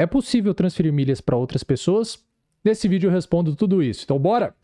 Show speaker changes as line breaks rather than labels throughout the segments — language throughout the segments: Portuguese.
É possível transferir milhas para outras pessoas? Nesse vídeo eu respondo tudo isso. Então bora!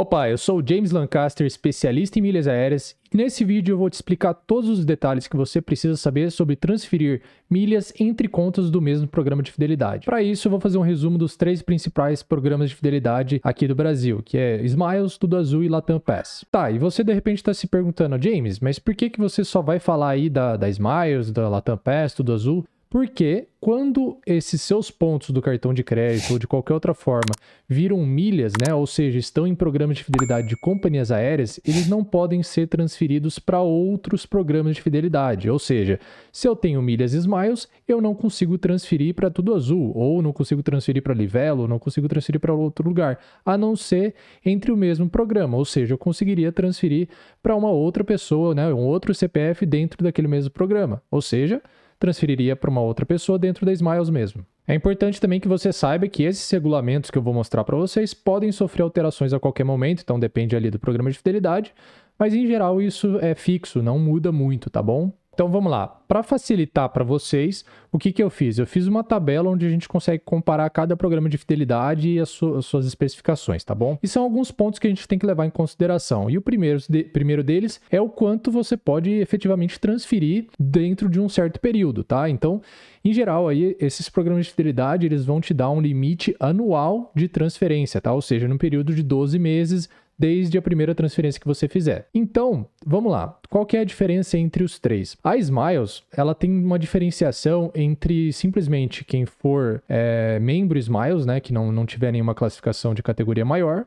Opa, eu sou o James Lancaster, especialista em milhas aéreas, e nesse vídeo eu vou te explicar todos os detalhes que você precisa saber sobre transferir milhas entre contas do mesmo programa de fidelidade. Para isso, eu vou fazer um resumo dos três principais programas de fidelidade aqui do Brasil, que é Smiles, Tudo Azul e Latam Pass. Tá, e você de repente está se perguntando, James, mas por que, que você só vai falar aí da, da Smiles, da Latam Pass, Tudo Azul? Porque quando esses seus pontos do cartão de crédito ou de qualquer outra forma viram milhas, né, ou seja, estão em programas de fidelidade de companhias aéreas, eles não podem ser transferidos para outros programas de fidelidade. Ou seja, se eu tenho milhas Smiles, eu não consigo transferir para Tudo Azul, ou não consigo transferir para Livelo, ou não consigo transferir para outro lugar, a não ser entre o mesmo programa. Ou seja, eu conseguiria transferir para uma outra pessoa, né, um outro CPF dentro daquele mesmo programa. Ou seja, transferiria para uma outra pessoa dentro da Smiles mesmo. É importante também que você saiba que esses regulamentos que eu vou mostrar para vocês podem sofrer alterações a qualquer momento, então depende ali do programa de fidelidade, mas em geral isso é fixo, não muda muito, tá bom? Então vamos lá. Para facilitar para vocês, o que, que eu fiz? Eu fiz uma tabela onde a gente consegue comparar cada programa de fidelidade e as, su as suas especificações, tá bom? E são alguns pontos que a gente tem que levar em consideração. E o primeiro, de primeiro deles é o quanto você pode efetivamente transferir dentro de um certo período, tá? Então, em geral, aí, esses programas de fidelidade eles vão te dar um limite anual de transferência, tá? Ou seja, no período de 12 meses desde a primeira transferência que você fizer. Então, vamos lá. Qual que é a diferença entre os três? A Smiles, ela tem uma diferenciação entre simplesmente quem for é, membro Smiles, né, que não, não tiver nenhuma classificação de categoria maior,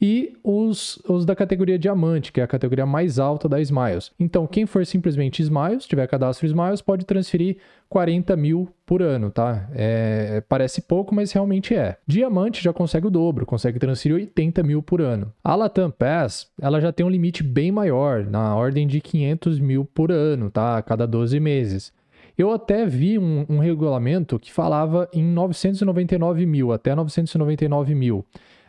e os, os da categoria diamante, que é a categoria mais alta da Smiles. Então, quem for simplesmente Smiles, tiver cadastro Smiles, pode transferir 40 mil por ano, tá? É, parece pouco, mas realmente é. Diamante já consegue o dobro, consegue transferir 80 mil por ano. A Latam Pass, ela já tem um limite bem maior, na ordem de 500 mil por ano, tá? A cada 12 meses. Eu até vi um, um regulamento que falava em 999 mil, até 999 mil.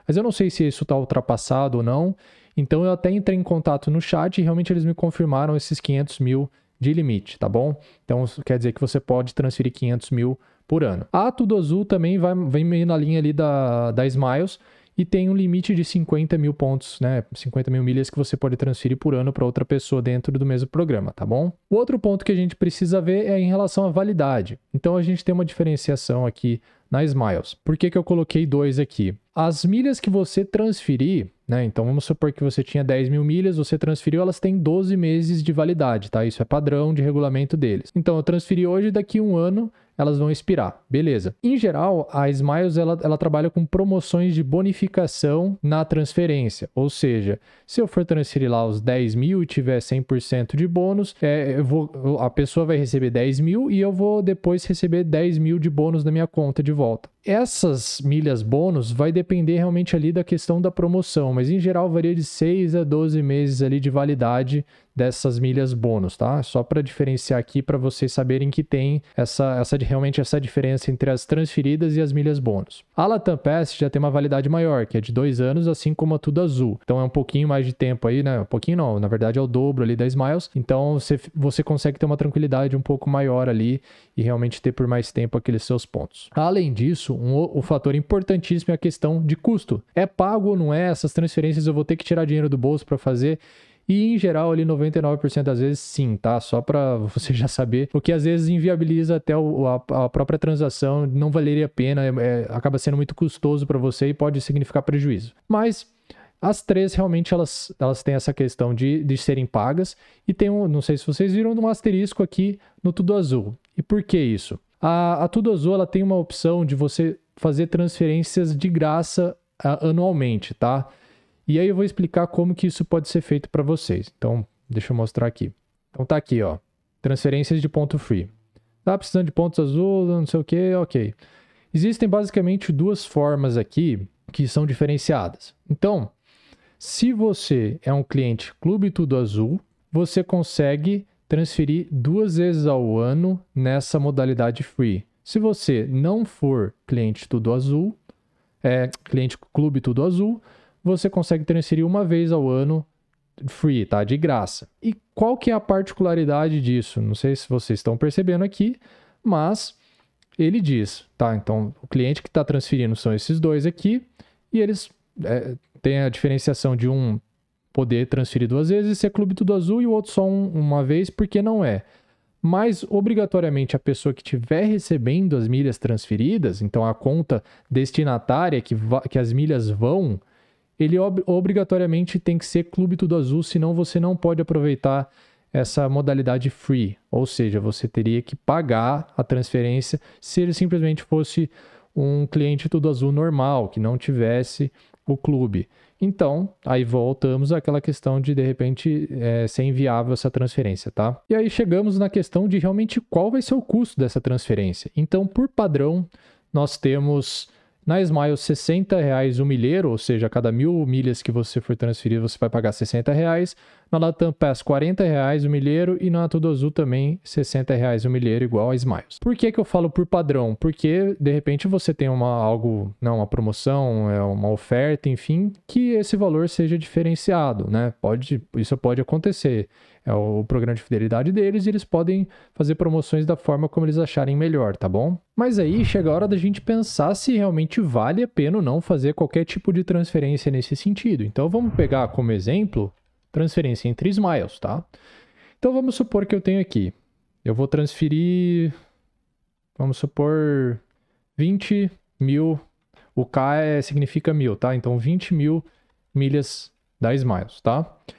Mas eu não sei se isso está ultrapassado ou não. Então eu até entrei em contato no chat e realmente eles me confirmaram esses 500 mil de limite, tá bom? Então quer dizer que você pode transferir 500 mil por ano. A Tudo Azul também vai, vem meio na linha ali da, da Smiles e tem um limite de 50 mil pontos, né? 50 mil milhas que você pode transferir por ano para outra pessoa dentro do mesmo programa, tá bom? O outro ponto que a gente precisa ver é em relação à validade. Então a gente tem uma diferenciação aqui na Smiles. Por que, que eu coloquei dois aqui? As milhas que você transferir, né? Então vamos supor que você tinha 10 mil milhas, você transferiu, elas têm 12 meses de validade, tá? Isso é padrão de regulamento deles. Então eu transferi hoje, daqui um ano elas vão expirar. Beleza. Em geral, a Smiles ela, ela trabalha com promoções de bonificação na transferência. Ou seja, se eu for transferir lá os 10 mil e tiver 100% de bônus, é, vou, a pessoa vai receber 10 mil e eu vou depois receber 10 mil de bônus na minha conta de volta. Essas milhas bônus vai depender realmente ali da questão da promoção, mas em geral varia de 6 a 12 meses ali de validade dessas milhas bônus, tá? Só para diferenciar aqui para vocês saberem que tem essa, essa realmente essa diferença entre as transferidas e as milhas bônus. A Latam Pass já tem uma validade maior, que é de dois anos, assim como a Tudo Azul. Então é um pouquinho mais de tempo aí, né? Um pouquinho não, na verdade é o dobro ali da Smiles. Então você, você consegue ter uma tranquilidade um pouco maior ali e realmente ter por mais tempo aqueles seus pontos. Além disso, um, um fator importantíssimo é a questão de custo. É pago ou não é? Essas transferências eu vou ter que tirar dinheiro do bolso para fazer? E em geral, ali 99% das vezes sim, tá? Só para você já saber, porque às vezes inviabiliza até o, a, a, própria transação, não valeria a pena, é, é, acaba sendo muito custoso para você e pode significar prejuízo. Mas as três realmente elas, elas têm essa questão de, de serem pagas e tem um, não sei se vocês viram, um asterisco aqui no Tudo Azul. E por que isso? A, a Tudo Azul ela tem uma opção de você fazer transferências de graça uh, anualmente, tá? E aí eu vou explicar como que isso pode ser feito para vocês. Então, deixa eu mostrar aqui. Então tá aqui, ó. Transferências de ponto free. Tá precisando de pontos azul, não sei o que, ok. Existem basicamente duas formas aqui que são diferenciadas. Então, se você é um cliente Clube Tudo Azul, você consegue transferir duas vezes ao ano nessa modalidade free. Se você não for cliente Tudo Azul, é cliente Clube Tudo Azul, você consegue transferir uma vez ao ano free, tá? De graça. E qual que é a particularidade disso? Não sei se vocês estão percebendo aqui, mas ele diz, tá? Então, o cliente que está transferindo são esses dois aqui, e eles é, têm a diferenciação de um poder transferir duas vezes, ser clube tudo azul, e o outro só um, uma vez, porque não é. Mas, obrigatoriamente, a pessoa que estiver recebendo as milhas transferidas, então a conta destinatária que, que as milhas vão, ele ob obrigatoriamente tem que ser Clube Tudo Azul, senão você não pode aproveitar essa modalidade free. Ou seja, você teria que pagar a transferência se ele simplesmente fosse um cliente Tudo Azul normal, que não tivesse o clube. Então, aí voltamos àquela questão de de repente é, ser inviável essa transferência, tá? E aí chegamos na questão de realmente qual vai ser o custo dessa transferência. Então, por padrão, nós temos na Smile, 60 reais o milheiro, ou seja, a cada mil milhas que você for transferir, você vai pagar 60 reais. Na Latam Pass, 40 reais o milheiro. E na Tudo Azul também, 60 reais o milheiro, igual a Smiles. Por que, que eu falo por padrão? Porque, de repente, você tem uma, algo, não, uma promoção, é uma oferta, enfim, que esse valor seja diferenciado, né? Pode, isso pode acontecer é o programa de fidelidade deles e eles podem fazer promoções da forma como eles acharem melhor, tá bom? Mas aí chega a hora da gente pensar se realmente vale a pena ou não fazer qualquer tipo de transferência nesse sentido. Então vamos pegar como exemplo transferência entre smiles, tá? Então vamos supor que eu tenho aqui, eu vou transferir, vamos supor 20 mil, o K é, significa mil, tá? Então 20 mil milhas da Smiles, tá? O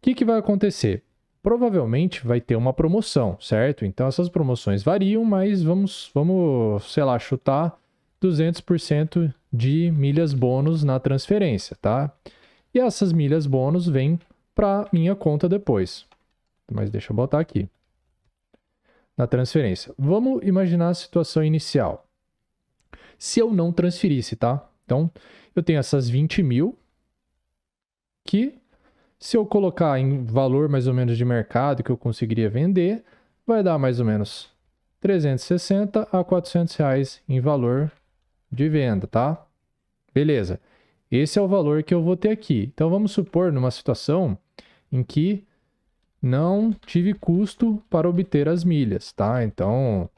que, que vai acontecer? provavelmente vai ter uma promoção, certo? Então essas promoções variam, mas vamos, vamos, sei lá, chutar 200% de milhas bônus na transferência, tá? E essas milhas bônus vêm para minha conta depois. Mas deixa eu botar aqui. Na transferência. Vamos imaginar a situação inicial. Se eu não transferisse, tá? Então, eu tenho essas 20 mil que se eu colocar em valor mais ou menos de mercado que eu conseguiria vender, vai dar mais ou menos 360 a 400 reais em valor de venda, tá? Beleza. Esse é o valor que eu vou ter aqui. Então vamos supor numa situação em que não tive custo para obter as milhas, tá? Então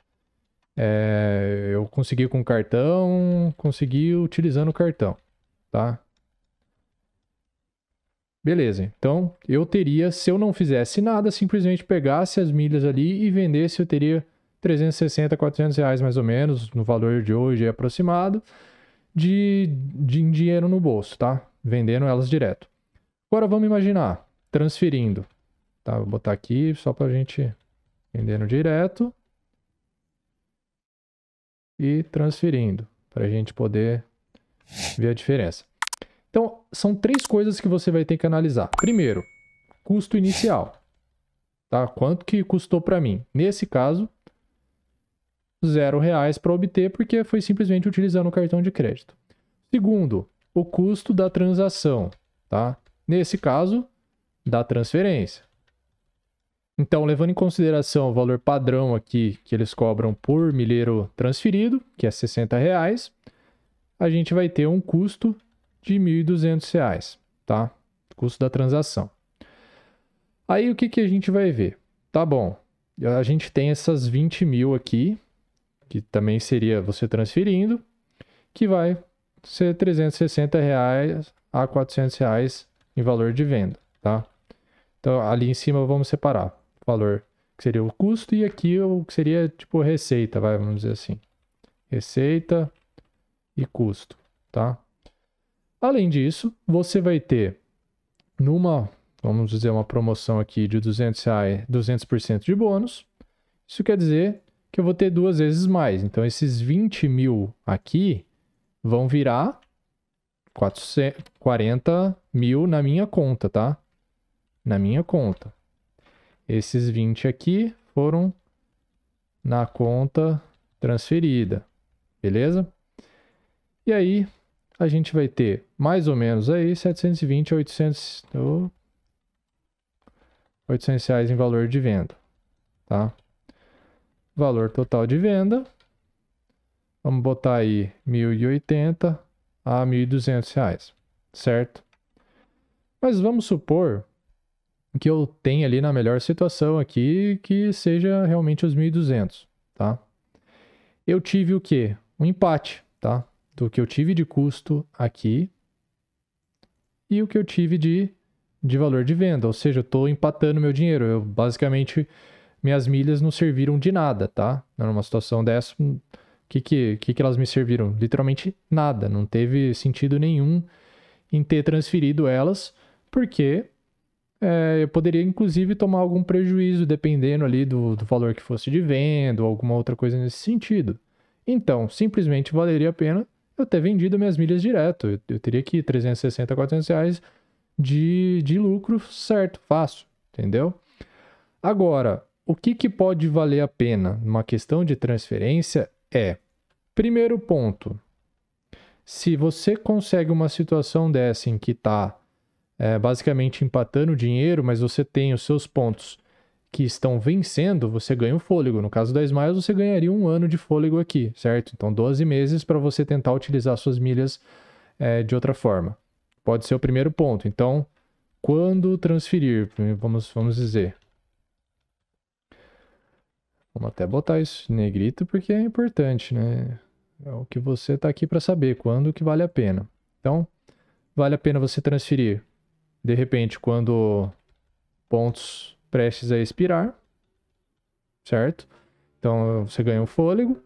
é, eu consegui com cartão, consegui utilizando o cartão, tá? Beleza, então eu teria, se eu não fizesse nada, simplesmente pegasse as milhas ali e vendesse, eu teria 360, 400 reais mais ou menos, no valor de hoje é aproximado, de, de dinheiro no bolso, tá? Vendendo elas direto. Agora vamos imaginar, transferindo, tá? Vou botar aqui só para a gente vendendo direto e transferindo, para a gente poder ver a diferença. Então, são três coisas que você vai ter que analisar. Primeiro, custo inicial. Tá? Quanto que custou para mim? Nesse caso, zero reais para obter, porque foi simplesmente utilizando o cartão de crédito. Segundo, o custo da transação. Tá? Nesse caso, da transferência. Então, levando em consideração o valor padrão aqui que eles cobram por milheiro transferido, que é 60 reais, a gente vai ter um custo de R$ 1.200, tá? Custo da transação. Aí o que, que a gente vai ver? Tá bom, a gente tem essas 20 mil aqui, que também seria você transferindo, que vai ser 360 reais a 400 reais em valor de venda, tá? Então ali em cima vamos separar o valor que seria o custo e aqui o que seria tipo receita, vai, vamos dizer assim. Receita e custo, tá? Além disso, você vai ter numa, vamos dizer, uma promoção aqui de 200 reais, 200% de bônus. Isso quer dizer que eu vou ter duas vezes mais. Então, esses 20 mil aqui vão virar 40 mil na minha conta, tá? Na minha conta. Esses 20 aqui foram na conta transferida, beleza? E aí, a gente vai ter mais ou menos aí 720 a 800, oh, 800 reais em valor de venda, tá? Valor total de venda, vamos botar aí 1.080 a 1.200 reais, certo? Mas vamos supor que eu tenha ali na melhor situação aqui, que seja realmente os 1.200, tá? Eu tive o quê? Um empate, tá? Do que eu tive de custo aqui e o que eu tive de, de valor de venda. Ou seja, eu estou empatando meu dinheiro. Eu, basicamente, minhas milhas não serviram de nada, tá? Numa situação dessa, o hum, que, que, que, que elas me serviram? Literalmente nada. Não teve sentido nenhum em ter transferido elas, porque é, eu poderia, inclusive, tomar algum prejuízo, dependendo ali do, do valor que fosse de venda ou alguma outra coisa nesse sentido. Então, simplesmente valeria a pena eu ter vendido minhas milhas direto. Eu, eu teria que 360, 400 reais de, de lucro certo, fácil, entendeu? Agora, o que, que pode valer a pena numa questão de transferência é, primeiro ponto, se você consegue uma situação dessa em que está é, basicamente empatando dinheiro, mas você tem os seus pontos que estão vencendo, você ganha um fôlego. No caso da Smiles, você ganharia um ano de fôlego aqui, certo? Então, 12 meses para você tentar utilizar suas milhas é, de outra forma. Pode ser o primeiro ponto. Então, quando transferir, vamos, vamos dizer. Vamos até botar isso negrito porque é importante, né? É o que você está aqui para saber, quando que vale a pena. Então, vale a pena você transferir de repente, quando pontos prestes a expirar, certo? Então você ganha um fôlego.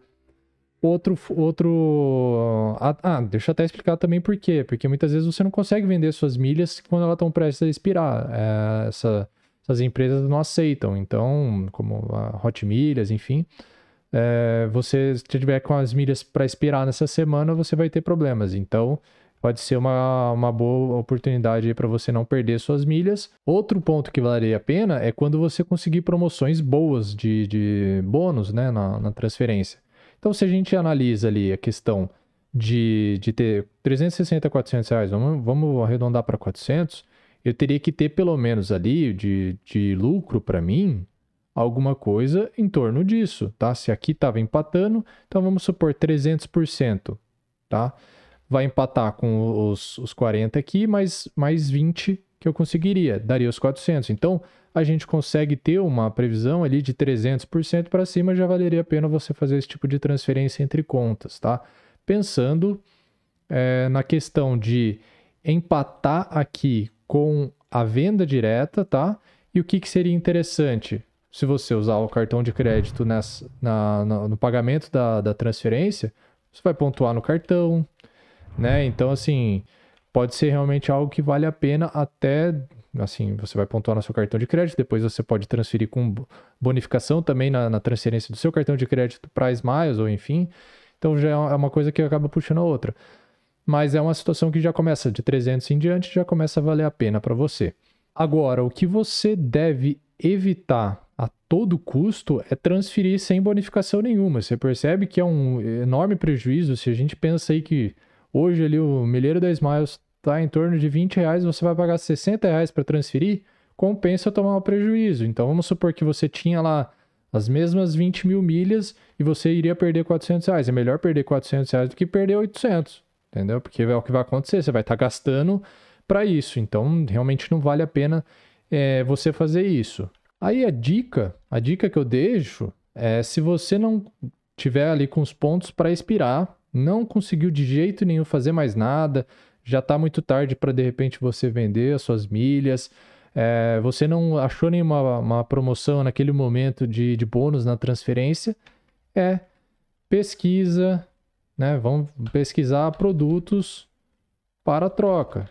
Outro, outro. Ah, ah, deixa eu até explicar também por quê. Porque muitas vezes você não consegue vender suas milhas quando elas estão prestes a expirar. É, essa, essas empresas não aceitam. Então, como a Hot Milhas, enfim. É, você, se tiver com as milhas para expirar nessa semana, você vai ter problemas. Então, pode ser uma, uma boa oportunidade para você não perder suas milhas. Outro ponto que valeria a pena é quando você conseguir promoções boas de, de bônus né, na, na transferência. Então, se a gente analisa ali a questão de, de ter 360, 400 reais, vamos, vamos arredondar para 400, eu teria que ter pelo menos ali de, de lucro para mim alguma coisa em torno disso, tá? Se aqui estava empatando, então vamos supor 300%, tá? Vai empatar com os, os 40 aqui, mais, mais 20 que eu conseguiria, daria os 400. Então, a gente consegue ter uma previsão ali de 300% para cima, já valeria a pena você fazer esse tipo de transferência entre contas, tá? Pensando é, na questão de empatar aqui com a venda direta, tá? E o que, que seria interessante? Se você usar o cartão de crédito nessa, na, na, no pagamento da, da transferência, você vai pontuar no cartão, né? Então, assim, pode ser realmente algo que vale a pena até, assim, você vai pontuar no seu cartão de crédito, depois você pode transferir com bonificação também na, na transferência do seu cartão de crédito para Smiles ou enfim. Então, já é uma coisa que acaba puxando a outra. Mas é uma situação que já começa de 300 em diante, já começa a valer a pena para você. Agora, o que você deve evitar a todo custo é transferir sem bonificação nenhuma. Você percebe que é um enorme prejuízo se a gente pensa aí que Hoje ali o milheiro da Smiles está em torno de 20 reais, você vai pagar 60 reais para transferir, compensa tomar um prejuízo. Então vamos supor que você tinha lá as mesmas 20 mil milhas e você iria perder 400 reais. É melhor perder 400 reais do que perder 800, entendeu? Porque é o que vai acontecer, você vai estar tá gastando para isso. Então realmente não vale a pena é, você fazer isso. Aí a dica, a dica que eu deixo é se você não tiver ali com os pontos para expirar, não conseguiu de jeito nenhum fazer mais nada, já está muito tarde para de repente você vender as suas milhas, é, você não achou nenhuma uma promoção naquele momento de, de bônus na transferência, é pesquisa, né? Vamos pesquisar produtos para troca.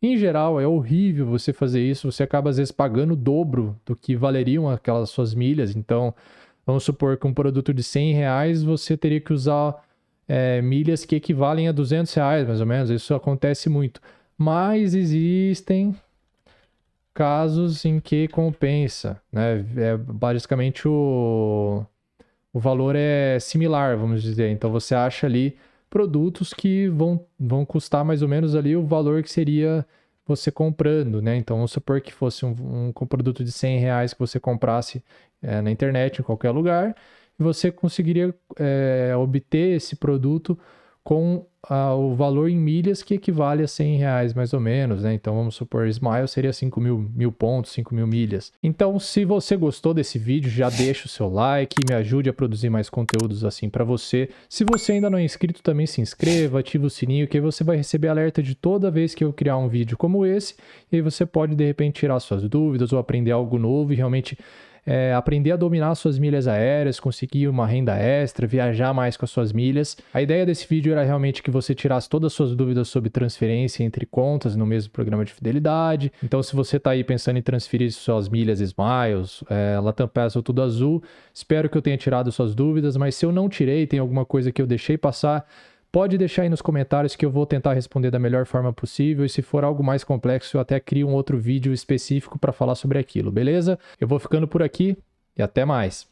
Em geral, é horrível você fazer isso, você acaba às vezes pagando o dobro do que valeriam aquelas suas milhas. Então, vamos supor que um produto de 100 reais você teria que usar é, milhas que equivalem a 200 reais, mais ou menos. Isso acontece muito. Mas existem casos em que compensa, né? É, basicamente o, o valor é similar, vamos dizer. Então você acha ali produtos que vão, vão custar mais ou menos ali o valor que seria você comprando, né? Então vamos supor que fosse um, um, um produto de 100 reais que você comprasse é, na internet, em qualquer lugar, você conseguiria é, obter esse produto com a, o valor em milhas que equivale a 100 reais mais ou menos, né? Então vamos supor, Smile seria 5 mil, mil pontos, 5 mil milhas. Então se você gostou desse vídeo, já deixa o seu like, me ajude a produzir mais conteúdos assim para você. Se você ainda não é inscrito, também se inscreva, ativa o sininho, que aí você vai receber alerta de toda vez que eu criar um vídeo como esse. E aí você pode de repente tirar suas dúvidas ou aprender algo novo e realmente é, aprender a dominar suas milhas aéreas, conseguir uma renda extra, viajar mais com as suas milhas. A ideia desse vídeo era realmente que você tirasse todas as suas dúvidas sobre transferência entre contas no mesmo programa de fidelidade. Então, se você está aí pensando em transferir suas milhas Smiles, é, Latam Pass ou Tudo Azul, espero que eu tenha tirado suas dúvidas, mas se eu não tirei, tem alguma coisa que eu deixei passar, Pode deixar aí nos comentários que eu vou tentar responder da melhor forma possível e se for algo mais complexo eu até crio um outro vídeo específico para falar sobre aquilo, beleza? Eu vou ficando por aqui e até mais.